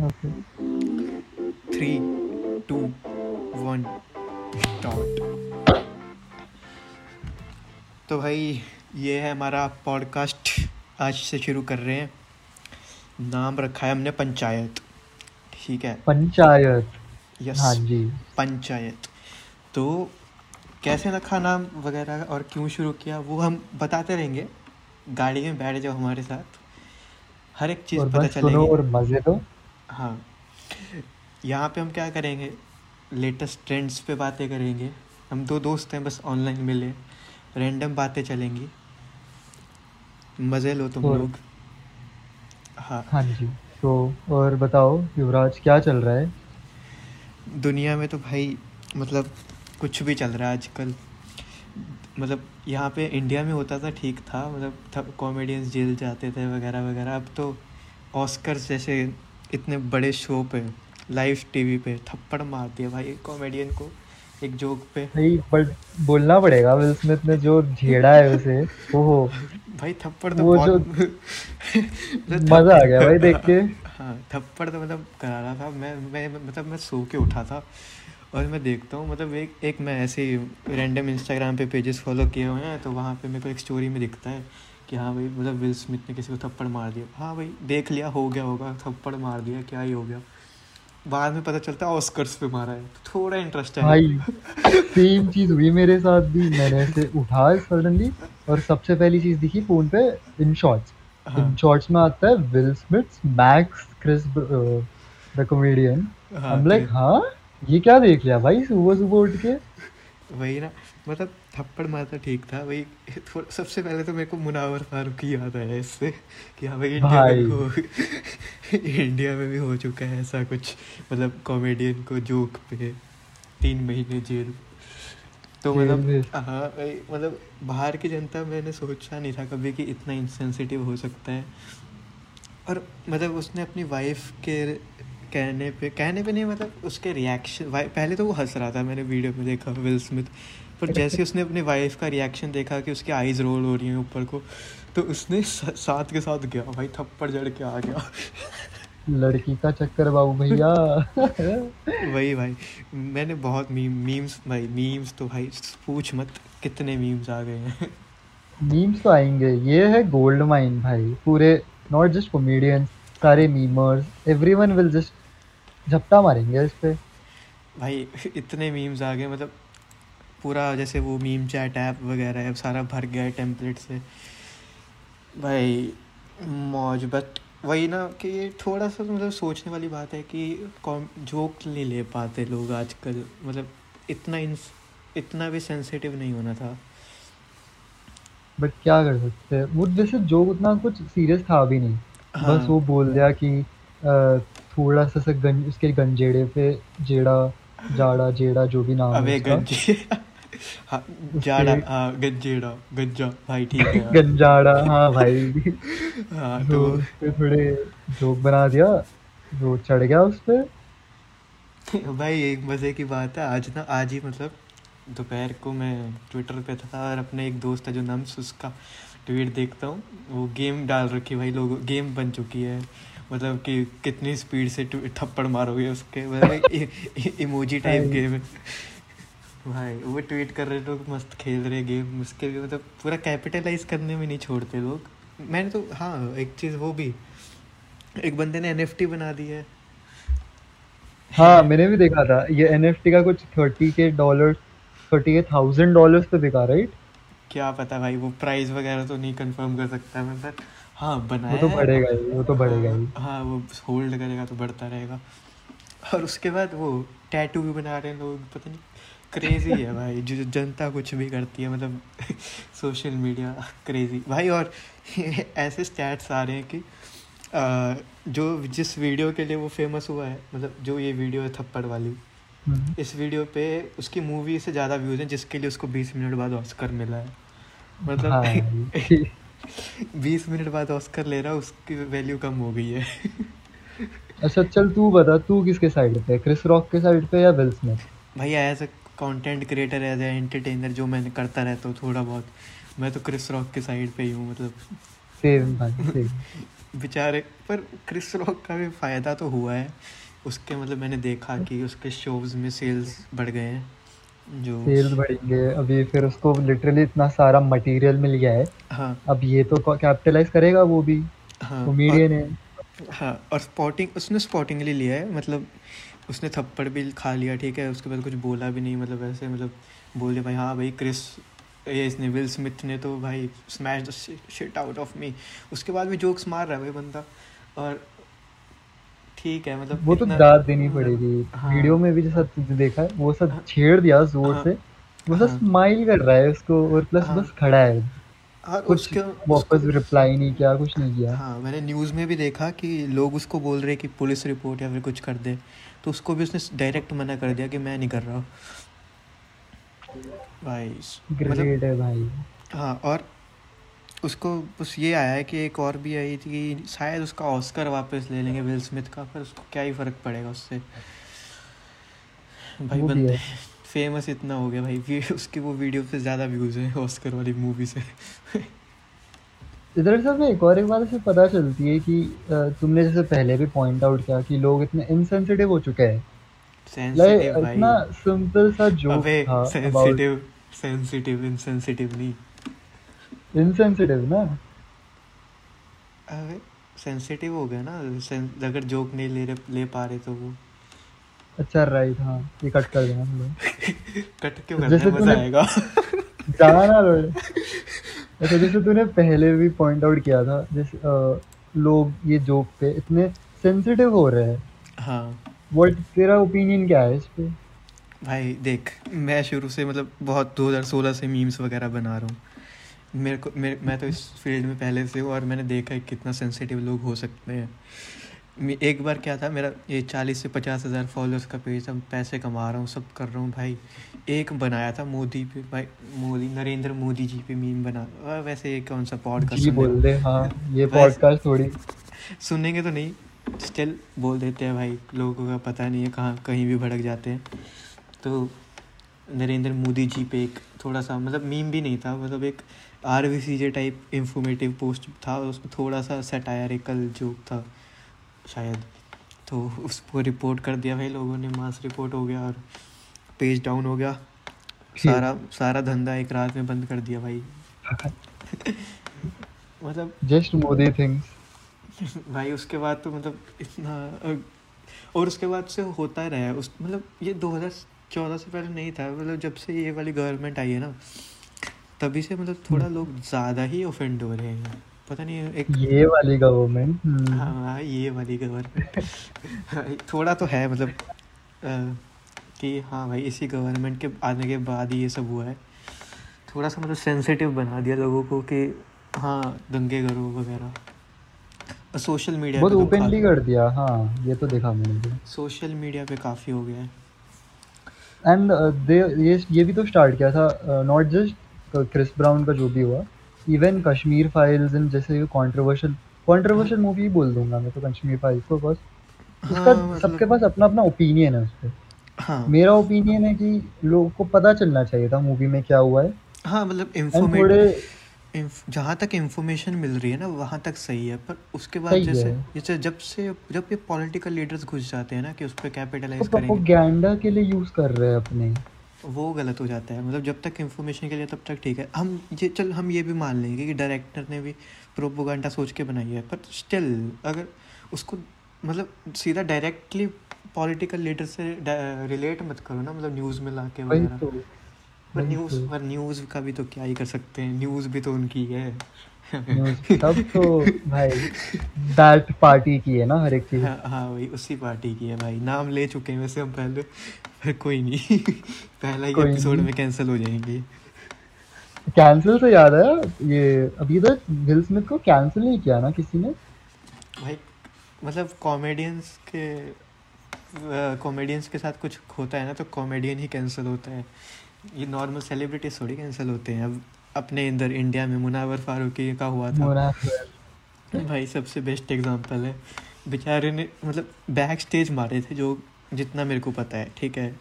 Three to one तो भाई ये है हमारा पॉडकास्ट आज से शुरू कर रहे हैं। नाम रखा है हमने पंचायत। ठीक है? पंचायत। यस हाँ जी। पंचायत। तो कैसे रखा नाम वगैरह और क्यों शुरू किया वो हम बताते रहेंगे। गाड़ी में बैठ जाओ हमारे साथ। हर एक चीज़ पता चलेगी। और मज़े लो। हाँ। यहाँ पे हम क्या करेंगे? लेटेस्ट ट्रेंड्स पे बातें करेंगे। हम दो दोस्त हैं बस ऑनलाइन मिले। रैंडम बातें चलेंगी। मज़े लो तुम और- लोग। हाँ। हाँ जी। तो और बताओ युवराज क्या चल रहा है? दुनिया में तो भाई मतलब कुछ भी चल रहा है आजकल। मतलब यहाँ पे इंडिया में होता था ठीक था। मतलब कॉमेडियंस जेल जाते थे वगैरह वगैरह। अब तो ऑस्कर्स जैसे इतने बड़े शो पे लाइव टीवी पे थप्पड़ मार दिया भाई कॉमेडियन को एक जोक पे। भाई बट बोलना पड़ेगा विल स्मिथ ने जो झेड़ा है उसे ओहो। भाई थप्पड़ तो वो बहुत जो- मतलब मज़ा आ गया भाई देख के। हाँ थप्पड़ तो मतलब करा रहा था। मैं मैं मतलब मैं सो के उठा था और मैं देखता हूँ मतलब एक एक मैं ऐसे रैंडम इंस्टाग्राम पे पेजेस फॉलो किए हुए हैं तो वहाँ पे मेरे को एक स्टोरी में दिखता है। कि हाँ भाई मतलब विल स्मिथ ने किसी को थप्पड़ मार दिया। हाँ भाई देख लिया हो गया होगा थप्पड़ मार दिया क्या ही हो गया। बाद में पता चलता है ऑस्कर्स पे मारा है। तो थोड़ा इंटरेस्ट है। भाई सेम चीज़ हुई मेरे साथ भी। मैंने ऐसे उठा सडनली और सबसे पहली चीज़ दिखी फ़ोन पे इन शॉर्ट्स हाँ। इन शॉर्ट्स में आता है Will Smith max Chris the comedian हाँ हम लाइक हाँ ये क्या देख लिया भाई सुबह सुबह उठ के? वही ना मतलब थप्पड़ मारता ठीक था वही थोड़ा सबसे पहले तो मेरे को मुनावर फारूक ही याद आया इससे कि हाँ भाई इंडिया। में हो इंडिया में भी हो चुका है ऐसा कुछ मतलब कॉमेडियन को जोक पे तीन महीने जेल। तो मतलब हाँ भाई मतलब बाहर की जनता मैंने सोचा नहीं था कभी कि इतना इंसेंसिटिव हो सकता है। और मतलब उसने अपनी वाइफ के कहने पे कहने पे नहीं मतलब उसके रिएक्शन पहले तो वो हंस रहा था मैंने वीडियो में देखा विल स्मिथ पर जैसे उसने अपनी वाइफ का रिएक्शन देखा कि उसकी आईज रोल हो रही हैं ऊपर को तो उसने साथ के साथ गया भाई थप्पड़ जड़ के आ गया। लड़की का चक्कर बाबू भैया। वही भाई मैंने बहुत मीम मीम्स भाई मीम्स तो भाई पूछ मत कितने मीम्स आ गए हैं। मीम्स तो आएँगे ये है गोल्ड माइन भाई पूरे नॉट जस्ट कॉमेडियंस सारे मीमर्स एवरीवन विल जस्ट झपटा मारेंगे इस पे। भाई इतने मीम्स आ गए मतलब पूरा जैसे वो मीम चैट ऐप वगैरह है सारा भर गया है टेम्पलेट से। भाई मौज बट वही ना कि ये थोड़ा सा मतलब सोचने वाली बात है कि कॉम जोक नहीं ले पाते लोग आजकल। मतलब इतना इंस इतना भी सेंसिटिव नहीं होना था। बट क्या कर सकते हैं? वो वैसे जो उतना कुछ सीरियस था भी नहीं। हाँ। बस वो बोल दिया कि अ, थोड़ा सा सा गं, उसके गंजेड़े पे जेड़ा जाड़ा जेड़ा जो भी नाम अबे गंजे हाँ जाड़ा हाँ गंजेड़ा गंजा भाई ठीक है। गंजाड़ा हाँ भाई। हाँ तो तो थोड़े जोक बना दिया वो चढ़ गया उस पे। भाई एक मज़े की बात है आज ना आज ही मतलब दोपहर को मैं ट्विटर पे था और अपने एक दोस्त है जो नम्स उसका ट्वीट देखता हूँ। वो गेम डाल रखी भाई लोगों गेम बन चुकी है। मतलब कि कितनी स्पीड से थप्पड़ मारोगे उसके मतलब इमोजी टाइप गेम है भाई। वो ट्वीट कर रहे लोग मस्त खेल रहे गेम उसके भी मतलब पूरा कैपिटलाइज करने में नहीं छोड़ते लोग। मैंने तो हाँ एक चीज़ वो भी। एक बंदे ने एनएफटी बना दी है। हाँ मैंने भी देखा था। ये एनएफटी का कुछ थर्टी के डॉलर थर्टी के थाउज़ेंड डॉलर्स पे बिका राइट क्या पता भाई वो प्राइस वगैरह तो नहीं कंफर्म कर सकता मैं बट हाँ बनाया वो तो बढ़ेगा ही वो तो बढ़ेगा ही। हाँ हाँ, वो होल्ड करेगा तो बढ़ता रहेगा। और उसके बाद वो टैटू भी बना रहे हैं लोग पता नहीं क्रेजी है भाई। जो जनता कुछ भी करती है मतलब सोशल मीडिया क्रेजी भाई और ऐसे स्टैट्स आ रहे हैं कि अ, जो जिस वीडियो के लिए वो फ़ेमस हुआ है मतलब जो ये वीडियो है थप्पड़ वाली हम्म। इस वीडियो पे उसकी मूवी से ज़्यादा व्यूज़ हैं जिसके लिए उसको 20 मिनट बाद ऑस्कर मिला है। मतलब 20 मिनट बाद ऑस्कर ले रहा उसकी वैल्यू कम हो गई है। अच्छा चल तू बता तू किसके साइड पे क्रिस रॉक के साइड पे या विल स्मिथ भाई as a content creator as a entertainer जो मैं करता रहता हूँ थोड़ा बहुत मैं तो क्रिस रॉक के साइड पे ही हूँ मतलब। सेम भाई सेम बेचारे पर क्रिस रॉक का भी फ़ायदा तो हुआ है। उसके मतलब मैंने देखा कि उसके शोज़ में सेल्स बढ़ गए हैं। सेल्स बढ़ेंगे अभी फिर उसको लिटरली इतना सारा मटेरियल मिल गया है। हाँ। अब ये तो कैपिटलाइज करेगा वो भी। हाँ कॉमेडियन है हाँ और स्पॉटिंग उसने स्पॉटिंग लिए लिया है मतलब उसने थप्पड़ भी खा लिया ठीक है उसके बाद कुछ बोला भी नहीं मतलब ऐसे मतलब बोले भाई हाँ भाई क्रिस ये इसने विल स्मिथ ने तो भाई smash the shit out of me उसके बाद भी जोक्स मार रहा है भाई बंदा और ठीक है मतलब वो तो दाद देनी पड़ेगी हाँ। वीडियो में भी जैसा तुझे देखा है वो सब हाँ। छेड़ दिया ज़ोर हाँ। से वो सब हाँ। स्माइल कर रहा है उसको और प्लस हाँ। बस खड़ा है और कुछ उसके वापस रिप्लाई नहीं किया कुछ नहीं किया हाँ मैंने न्यूज़ में भी देखा कि लोग उसको बोल रहे कि पुलिस रिपोर्ट या फिर कुछ कर दे तो उसको भी उसने डायरेक्ट मना कर दिया कि मैं नहीं कर रहा हूँ भाई मतलब है भाई हाँ और उसको बस ये आया है कि एक और भी आई थी कि शायद उसका ऑस्कर वापस ले लेंगे विल स्मिथ का पर उसको क्या ही फ़र्क पड़ेगा उससे। भाई बंदे फ़ेमस इतना हो गया भाई उसकी वो वीडियो पे ज़्यादा व्यूज़ हैं ऑस्कर वाली मूवी से। इधर में एक और एक बात ऐसे पता चलती है कि तुमने जैसे पहले भी पॉइंट आउट किया कि लोग इतने इनसेंसिटिव हो चुके हैं। सेंसिटिव भाई। इतना सिंपल सा जोक था सेंसिटिव सेंसिटिव इनसेंसिटिव नहीं। इनसेंसिटिव ना। अबे सेंसिटिव हो गया ना। अगर जोक नहीं ले ले पा रहे तो वो। अच्छा राइट हाँ ये कट कर देना थोड़ा कट क्यों करना है? मज़ा आएगा। जाना ना लो अच्छा जैसे तूने पहले भी पॉइंट आउट किया था जैसे लोग ये जोक पे इतने सेंसिटिव हो रहे हैं। हाँ। व्हाट तेरा ओपिनियन क्या है इस पे? भाई देख मैं शुरू से मतलब बहुत 2016 से मीम्स वगैरह बना रहा हूँ। मेरे को मेरे मैं तो इस फ़ील्ड में पहले से हूँ और मैंने देखा है कितना सेंसिटिव लोग हो सकते हैं। एक बार क्या था मेरा ये चालीस से पचास हज़ार फॉलोअर्स का पेज था पैसे कमा रहा हूँ सब कर रहा हूँ भाई। एक बनाया था मोदी पे भाई मोदी नरेंद्र मोदी जी पे मीम बना वैसे ये कौन सा पॉडकास्ट बोल दे हाँ ये पॉडकास्ट थोड़ी। सुनेंगे तो नहीं स्टिल बोल देते हैं भाई लोगों का पता नहीं है कहाँ कहीं भी भड़क जाते हैं। तो नरेंद्र मोदी जी पे एक थोड़ा सा मतलब मीम भी नहीं था मतलब एक R V C J type informative post था उसमें थोड़ा सा सटायरिकल जोक था शायद। तो उसको रिपोर्ट कर दिया भाई लोगों ने मास रिपोर्ट हो गया और पेज डाउन हो गया। सारा सारा धंधा एक रात में बंद कर दिया भाई। मतलब जस्ट मोदी थिंग्स भाई उसके बाद तो मतलब इतना और उसके बाद से होता रहा है। उस मतलब ये 2014 से पहले नहीं था मतलब जब से ये वाली गवर्नमेंट आई है ना तभी से मतलब थोड़ा लोग ज़्यादा ही ऑफेंड हो रहे हैं। पता नहीं एक ये वाली गवर्नमेंट हाँ हाँ, ये वाली गवर्नमेंट थोड़ा तो है मतलब अ, कि हाँ भाई इसी गवर्नमेंट के आने के बाद ही ये सब हुआ है। थोड़ा सा मतलब सेंसिटिव बना दिया लोगों को कि हाँ दंगे करो वगैरह। और सोशल मीडिया बहुत तो ओपनली कर दिया हाँ ये तो देखा मैंने सोशल मीडिया पे काफ़ी हो गया है। एंड दे ये ये भी तो स्टार्ट किया था नॉट जस्ट क्रिस ब्राउन का जो भी हुआ इवन कश्मीर फाइल्स एंड जैसे कंट्रोवर्शियल कंट्रोवर्शियल मूवी बोल दूँगा मैं तो कश्मीर फाइल्स को बस उसका हाँ, मतलब- सबके पास अपना अपना ओपिनियन है उस पर हाँ। मेरा ओपिनियन है कि लोगों को पता चलना चाहिए था मूवी में क्या हुआ है। हाँ मतलब थोड़े जहाँ तक इन्फॉर्मेशन मिल रही है ना वहाँ तक सही है पर उसके बाद जैसे जैसे जब से जब ये पॉलिटिकल लीडर्स घुस जाते हैं ना कि उस पर कैपिटलाइज तो करेंगे। प्रोपोगंडा के लिए यूज़ कर रहे हैं अपने। वो गलत हो जाता है। मतलब जब तक इंफॉर्मेशन के लिए तब तक ठीक है। हम ये चल हम ये भी मान लेंगे कि डायरेक्टर ने भी प्रोपोगंडा सोच के बनाई है पर स्टिल अगर उसको मतलब सीधा डायरेक्टली पॉलिटिकल लीडर से रिलेट मत करो ना मतलब न्यूज़ में ला के वगैरह। तो पर न्यूज़ तो। पर न्यूज़ का भी तो क्या ही कर सकते हैं। न्यूज़ भी तो उनकी है। न्यूज़ सब तो भाई दैट पार्टी की है ना हर एक चीज़। हाँ हाँ वही उसी पार्टी की है भाई। नाम ले चुके हैं वैसे हम पहले। पर कोई नहीं। पहला ही एपिसोड में कैंसिल हो जाएँगे। कैंसिल से याद है ये अभी तक विल स्मिथ को कैंसिल नहीं किया ना किसी ने? भाई मतलब कॉमेडियंस के कॉमेडियंस के साथ कुछ होता है ना तो कॉमेडियन ही कैंसिल होता है। ये नॉर्मल सेलिब्रिटीज थोड़ी कैंसिल होते हैं। अब अपने इधर इंडिया में मुनावर फारूकी का हुआ था। भाई सबसे बेस्ट एग्जांपल है। बेचारे ने मतलब बैक स्टेज मारे थे जो जितना मेरे को पता है ठीक है?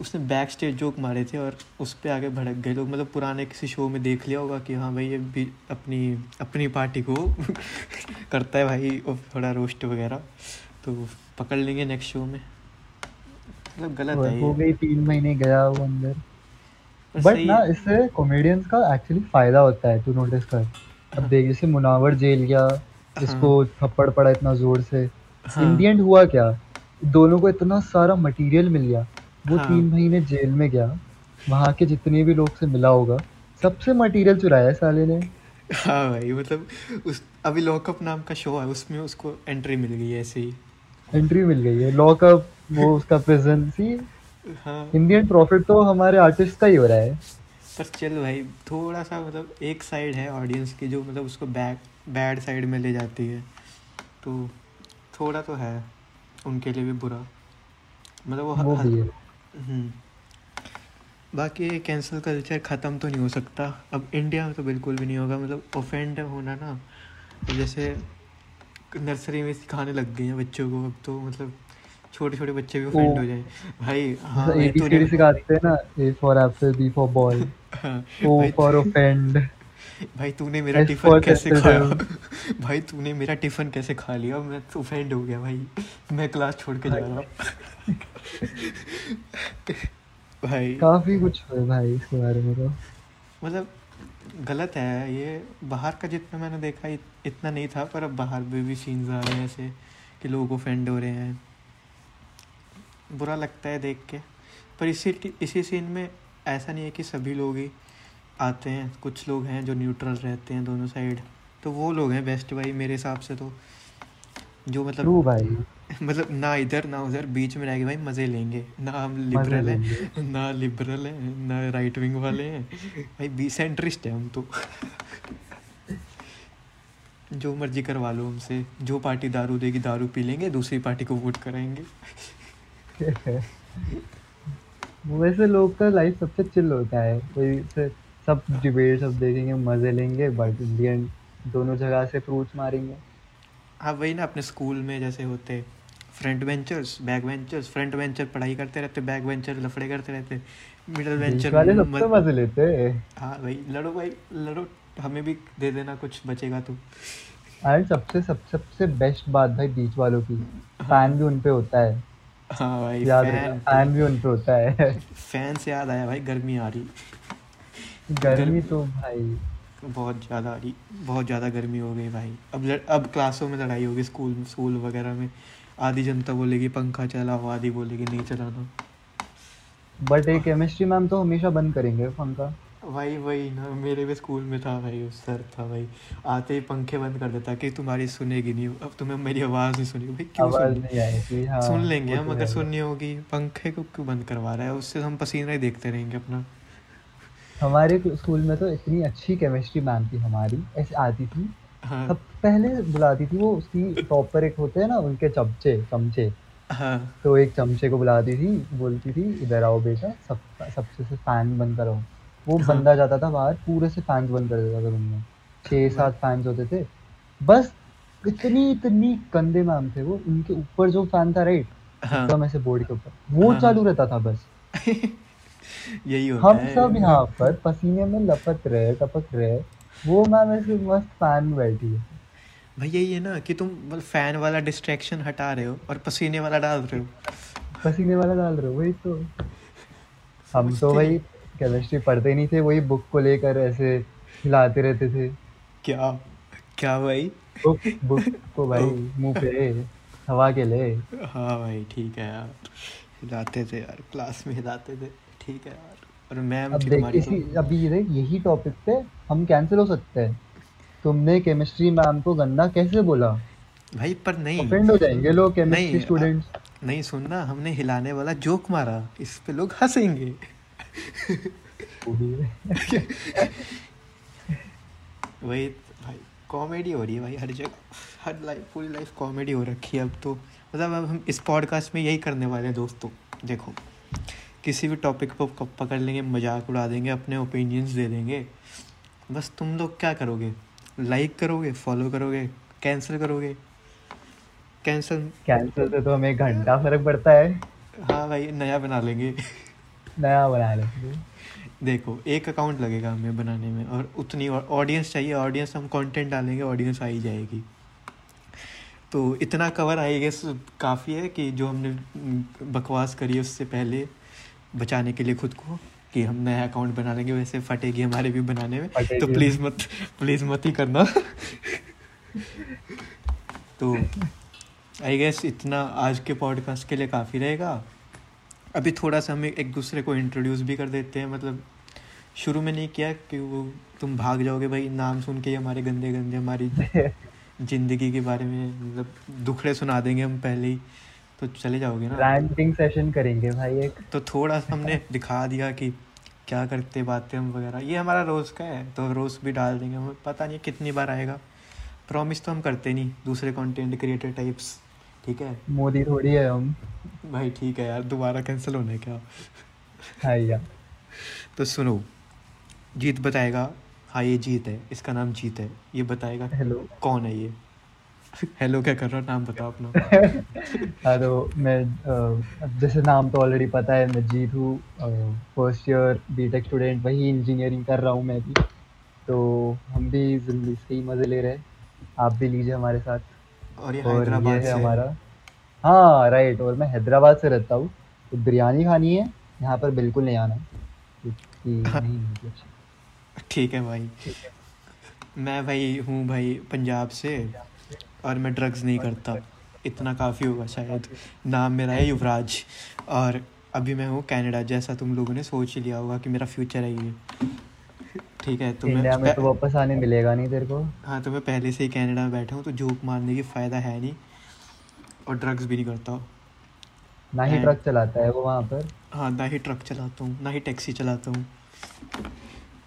उसने बैक स्टेज जोक मारे थे और उस पर आगे भड़क गए लोग। मतलब पुराने किसी शो में देख लिया होगा कि हाँ भाई ये भी अपनी अपनी पार्टी को करता है भाई और थोड़ा रोस्ट वगैरह। तो पकड़ लेंगे नेक्स्ट शो में। मतलब गलत है हो गई तीन महीने गया वो अंदर। बट ना इससे कॉमेडियंस का एक्चुअली फ़ायदा होता है तू नोटिस कर। अब देख जैसे मुनावर जेल गया इसको थप्पड़ पड़ा इतना ज़ोर से। हाँ। दी एंड हुआ क्या? दोनों को इतना सारा मटेरियल मिल गया। वो हाँ। तीन महीने जेल में गया। वहाँ के जितने भी लोग से मिला होगा सबसे मटेरियल चुराया है साले ने। हाँ भाई मतलब उस अभी लॉकअप नाम का शो है उसमें उसको एंट्री मिल गई है ऐसे ही। एंट्री मिल गई है। लॉकअप वो उसका प्रेजेंस सी हाँ। इंडियन प्रॉफिट तो हमारे आर्टिस्ट का ही हो रहा है। पर चल भाई थोड़ा सा मतलब एक साइड है ऑडियंस की जो मतलब उसको बैक बैड साइड में ले जाती है। तो थोड़ा तो है उनके लिए भी बुरा। मतलब वो, वो भी है। हम्म। बाकी कैंसिल कल्चर ख़त्म तो नहीं हो सकता। अब इंडिया में तो बिल्कुल भी नहीं होगा। मतलब ऑफेंड होना ना जैसे नर्सरी में सिखाने लग गए हैं बच्चों को अब तो मतलब छोटे छोटे बच्चे भी ऑफेंड हो जाए। भाई हाँ भाई एबीसीडी सिखाते हैं ना A for apple B for हाँ, ओ फॉर ऑफेंड भाई तूने मेरा टिफ़िन कैसे खाया? भाई तूने मेरा टिफ़िन कैसे खा लिया? मैं तो ऑफेंड हो गया भाई। मैं क्लास छोड़ के जा रहा हूँ। भाई। काफ़ी कुछ है भाई इसके बारे में तो। मतलब गलत है ये बाहर का जितना मैंने देखा इत- इतना नहीं था पर अब बाहर में भी सीन्स आ रहे हैं ऐसे कि लोग ऑफेंड हो रहे हैं। बुरा लगता है देख के। पर इसी इसी सीन में ऐसा नहीं है कि सभी लोग ही आते हैं कुछ लोग हैं जो न्यूट्रल रहते हैं दोनों साइड तो वो लोग हैं बेस्ट भाई मेरे हिसाब से तो। जो मतलब भाई। मतलब ना इधर ना उधर बीच में रह के भाई मज़े लेंगे। ना हम लिबरल हैं ना लिबरल हैं ना राइट विंग वाले हैं। भाई बी सेंट्रिस्ट हैं हम तो। जो मर्ज़ी करवा लो हमसे। जो पार्टी दारू देगी दारू पी लेंगे दूसरी पार्टी को वोट कराएँगे। वैसे लोग का लाइफ सबसे चिल होता है। कोई सब डिबेट सब देखेंगे मज़े लेंगे बट दोनों जगह से फ्रूट्स मारेंगे। हाँ वही ना अपने स्कूल में जैसे होते front benchers back benchers front bencher पढ़ाई करते रहते बैक बेंचर लफड़े करते रहते मिडल बेंचर वाले सबसे मज़े लेते। हाँ भाई लड़ो भाई लड़ो हमें भी दे देना कुछ बचेगा तो। एंड सबसे सब सबसे बेस्ट बात भाई बीच वालों की। फ़ैन भी उन पे होता है। हाँ भाई याद फ़ैन फ़ैन भी उन पे होता है। फ़ैन से याद आया भाई गर्मी आ रही। गर्मी तो भाई। बहुत ज़्यादा आ रही बहुत ज़्यादा गर्मी हो गई भाई। अब लड़, अब क्लासों में लड़ाई होगी स्कूल स्कूल वगैरह में। आधी जनता बोलेगी पंखा चलाओ आधी बोलेगी नहीं चलाना। बट एक केमिस्ट्री मैम तो हमेशा बंद करेंगे पंखा। भाई वही ना मेरे भी स्कूल में था भाई उस सर था भाई। आते ही पंखे बंद कर देता कि तुम्हारी सुनेगी नहीं अब तुम्हें मेरी आवाज़ नहीं सुनेगी। भाई क्यों सुन? नहीं हाँ सुन लेंगे हम तो अगर सुननी होगी। पंखे को क्यों बंद करवा रहा है? उससे हम पसीना ही देखते रहेंगे अपना। हमारे स्कूल में तो इतनी अच्छी केमिस्ट्री मैम थी हमारी ऐसे आती थी। हाँ। सब पहले बुलाती थी वो उसकी टॉपर एक होते हैं ना उनके चमचे चमचे। हाँ। तो एक चमचे को बुलाती थी बोलती थी इधर आओ बेटा सब सबसे से फ़ैन बंद करो। वो हाँ। बंदा जाता था बाहर पूरे से फ़ैन बंद कर देता था रूम में। छः सात फैंस होते थे। बस इतनी इतनी गंदे मैम थे वो उनके ऊपर जो फ़ैन था राइट हाँ। एकदम ऐसे बोर्ड के ऊपर। वो हाँ। चालू रहता था बस। यही होता हम सब यहाँ पर पसीने में लपक रहे टपक रहे वो मैम ऐसे मस्त फ़ैन बैठी है भाई यही है ना कि तुम फ़ैन वाला डिस्ट्रैक्शन हटा रहे हो और पसीने वाला डाल रहे हो। पसीने वाला डाल रहे हो वही तो। हम तो भाई। केमिस्ट्री पढ़ते नहीं थे वही बुक को लेकर ऐसे हिलाते रहते थे। क्या क्या भाई? बुक बुक को भाई मुँह पे हवा के ले हाँ भाई ठीक है यार। हिलाते थे यार क्लास में हिलाते थे। ठीक है यार। और मैम अब देख इसी अभी देख यही टॉपिक पे हम कैंसिल हो सकते हैं। तुमने केमिस्ट्री मैम को गंदा कैसे बोला? भाई पर नहीं। ऑफेंड हो जाएँगे लोग केमिस्ट्री स्टूडेंट्स नहीं सुनना हमने हिलाने वाला जोक मारा। इस पे लोग हंसेंगे। वही भाई कॉमेडी हो रही है भाई हर जगह हर लाइफ पूरी लाइफ कॉमेडी हो रखी है अब तो। मतलब अब हम इस पॉडकास्ट में यही करने वाले हैं दोस्तों देखो। किसी भी टॉपिक को पकड़ लेंगे मज़ाक उड़ा देंगे अपने ओपिनियंस दे देंगे। बस तुम लोग क्या करोगे? लाइक करोगे फॉलो करोगे कैंसिल करोगे? कैंसिल कैंसिल से तो हमें घंटा फ़र्क पड़ता है। हाँ भाई नया बना लेंगे। नया बना लेंगे देखो एक अकाउंट लगेगा हमें बनाने में और उतनी ऑडियंस चाहिए ऑडियंस हम कंटेंट डालेंगे ऑडियंस आ ही जाएगी। तो इतना कवर आई गेस काफ़ी है कि जो हमने बकवास करी उससे पहले बचाने के लिए खुद को कि हम नया अकाउंट बना लेंगे वैसे फटेगी हमारे भी बनाने में। तो प्लीज़ मत प्लीज़ मत ही करना। तो आई गेस इतना आज के पॉडकास्ट के लिए काफ़ी रहेगा। अभी थोड़ा सा हम एक दूसरे को इंट्रोड्यूस भी कर देते हैं मतलब शुरू में नहीं किया कि वो तुम भाग जाओगे भाई नाम सुन के हमारे गंदे गंदे हमारी ज़िंदगी के बारे में मतलब दुखड़े सुना देंगे हम पहले ही तो चले जाओगे ना। रैंटिंग सेशन करेंगे भाई एक। तो थोड़ा सा हमने दिखा दिया कि क्या करते बातें हम वगैरह ये हमारा रोज़ का है तो रोज़ भी डाल देंगे हमें पता नहीं कितनी बार आएगा। प्रॉमिस तो हम करते नहीं दूसरे कंटेंट क्रिएटर टाइप्स ठीक है? मोदी थोड़ी है हम। भाई ठीक है यार दोबारा कैंसिल होने क्या हाँ यार। तो सुनो जीत बताएगा। हाँ ये जीत है इसका नाम जीत है। ये बताएगा हेलो कौन है ये? हेलो क्या कर रहा नाम बताओ अपना। हाँ तो मैं जैसे नाम तो ऑलरेडी पता है मैं जीत हूँ। फ़र्स्ट ईयर बीटेक स्टूडेंट वही इंजीनियरिंग कर रहा हूँ मैं भी। तो हम भी ज़िंदगी से ही मज़े ले रहे हैं। आप भी लीजिए हमारे साथ। और ये हैदराबाद है हमारा। हाँ राइट और मैं हैदराबाद से रहता हूँ। तो बिरयानी खानी है यहाँ पर बिल्कुल नहीं आना। ठीक है भाई। मैं भाई हूँ भाई पंजाब से और मैं ड्रग्स नहीं करता। इतना काफ़ी होगा शायद। नाम मेरा है युवराज और अभी मैं हूँ कनाडा। जैसा तुम लोगों ने सोच ही लिया होगा कि मेरा फ्यूचर है ये ठीक है तो इंडिया में तो वापस आने मिलेगा नहीं तेरे को। हाँ तो मैं पहले से ही कनाडा में बैठा हूँ तो जोक मारने की फ़ायदा है नहीं और ड्रग्स भी नहीं करता ना ही ट्रक चलाता है वो वहाँ पर। हाँ ना ही ट्रक चलाता हूँ ना ही टैक्सी चलाता हूँ।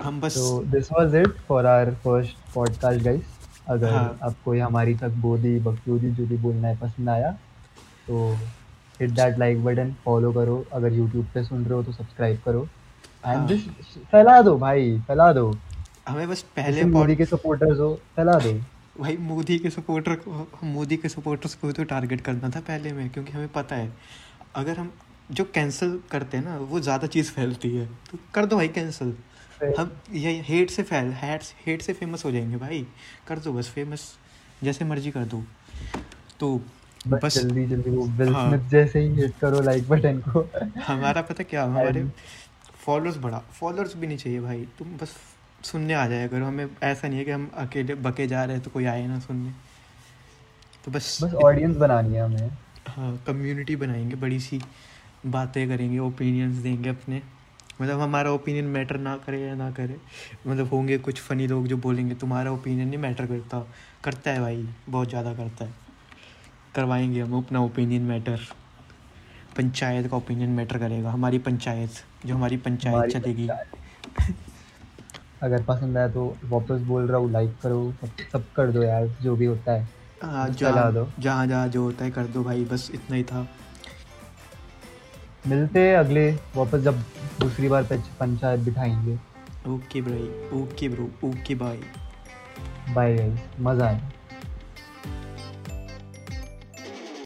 हम बस तो this was it for our first podcast guys अगर हाँ. आपको ये हमारी तक बोली बकचोदी जो भी बोलना है पसंद आया तो hit that like button follow करो। अगर यूट्यूब पे सुन रहे हो तो सब्सक्राइब करो। हाँ. फैला दो भाई फैला दो। हमें बस पहले मोदी के सपोर्टर्स हो फैला दो। भाई मोदी के सपोर्टर को मोदी के सपोर्टर्स को तो टारगेट करना था पहले में क्योंकि हमें पता है अगर हम जो कैंसिल करते हैं ना वो ज़्यादा चीज़ फैलती है। तो कर दो भाई कैंसिल हम ये हेट से फैल हेट हेट से फ़ेमस हो जाएँगे भाई। कर दो बस फ़ेमस जैसे मर्ज़ी कर दो। तो बस, बस जल्दी जल्दी वो विल हाँ, जैसे ही हिट करो लाइक बटन को। हमारा पता क्या हमारे फॉलोअर्स बढ़ा फॉलोअर्स भी नहीं चाहिए भाई। तुम बस सुनने आ जाए अगर हमें ऐसा नहीं है कि हम अकेले बके जा रहे हैं तो कोई आए ना सुनने। तो बस बस ऑडियंस बनानी है हमें। हाँ कम्युनिटी बनाएँगे बड़ी सी बातें करेंगे ओपिनियंस देंगे अपने। मतलब हमारा ओपिनियन मैटर ना करे या ना करे। मतलब होंगे कुछ फ़नी लोग जो बोलेंगे तुम्हारा ओपिनियन नहीं मैटर करता। करता है भाई बहुत ज़्यादा करता है। करवाएँगे हम अपना ओपिनियन मैटर पंचायत का ओपिनियन मैटर करेगा हमारी पंचायत। जो हमारी पंचायत चलेगी। अगर पसंद आया तो वापस बोल रहा हूँ लाइक करो सब सब कर दो यार जो भी होता है। हाँ जहाँ जहाँ जहाँ जो होता है कर दो भाई बस इतना ही था। मिलते हैं अगले वापस जब दूसरी बार पंचायत बिठाएँगे। ओके भाई okay bro okay bye bye guys मज़ा आया।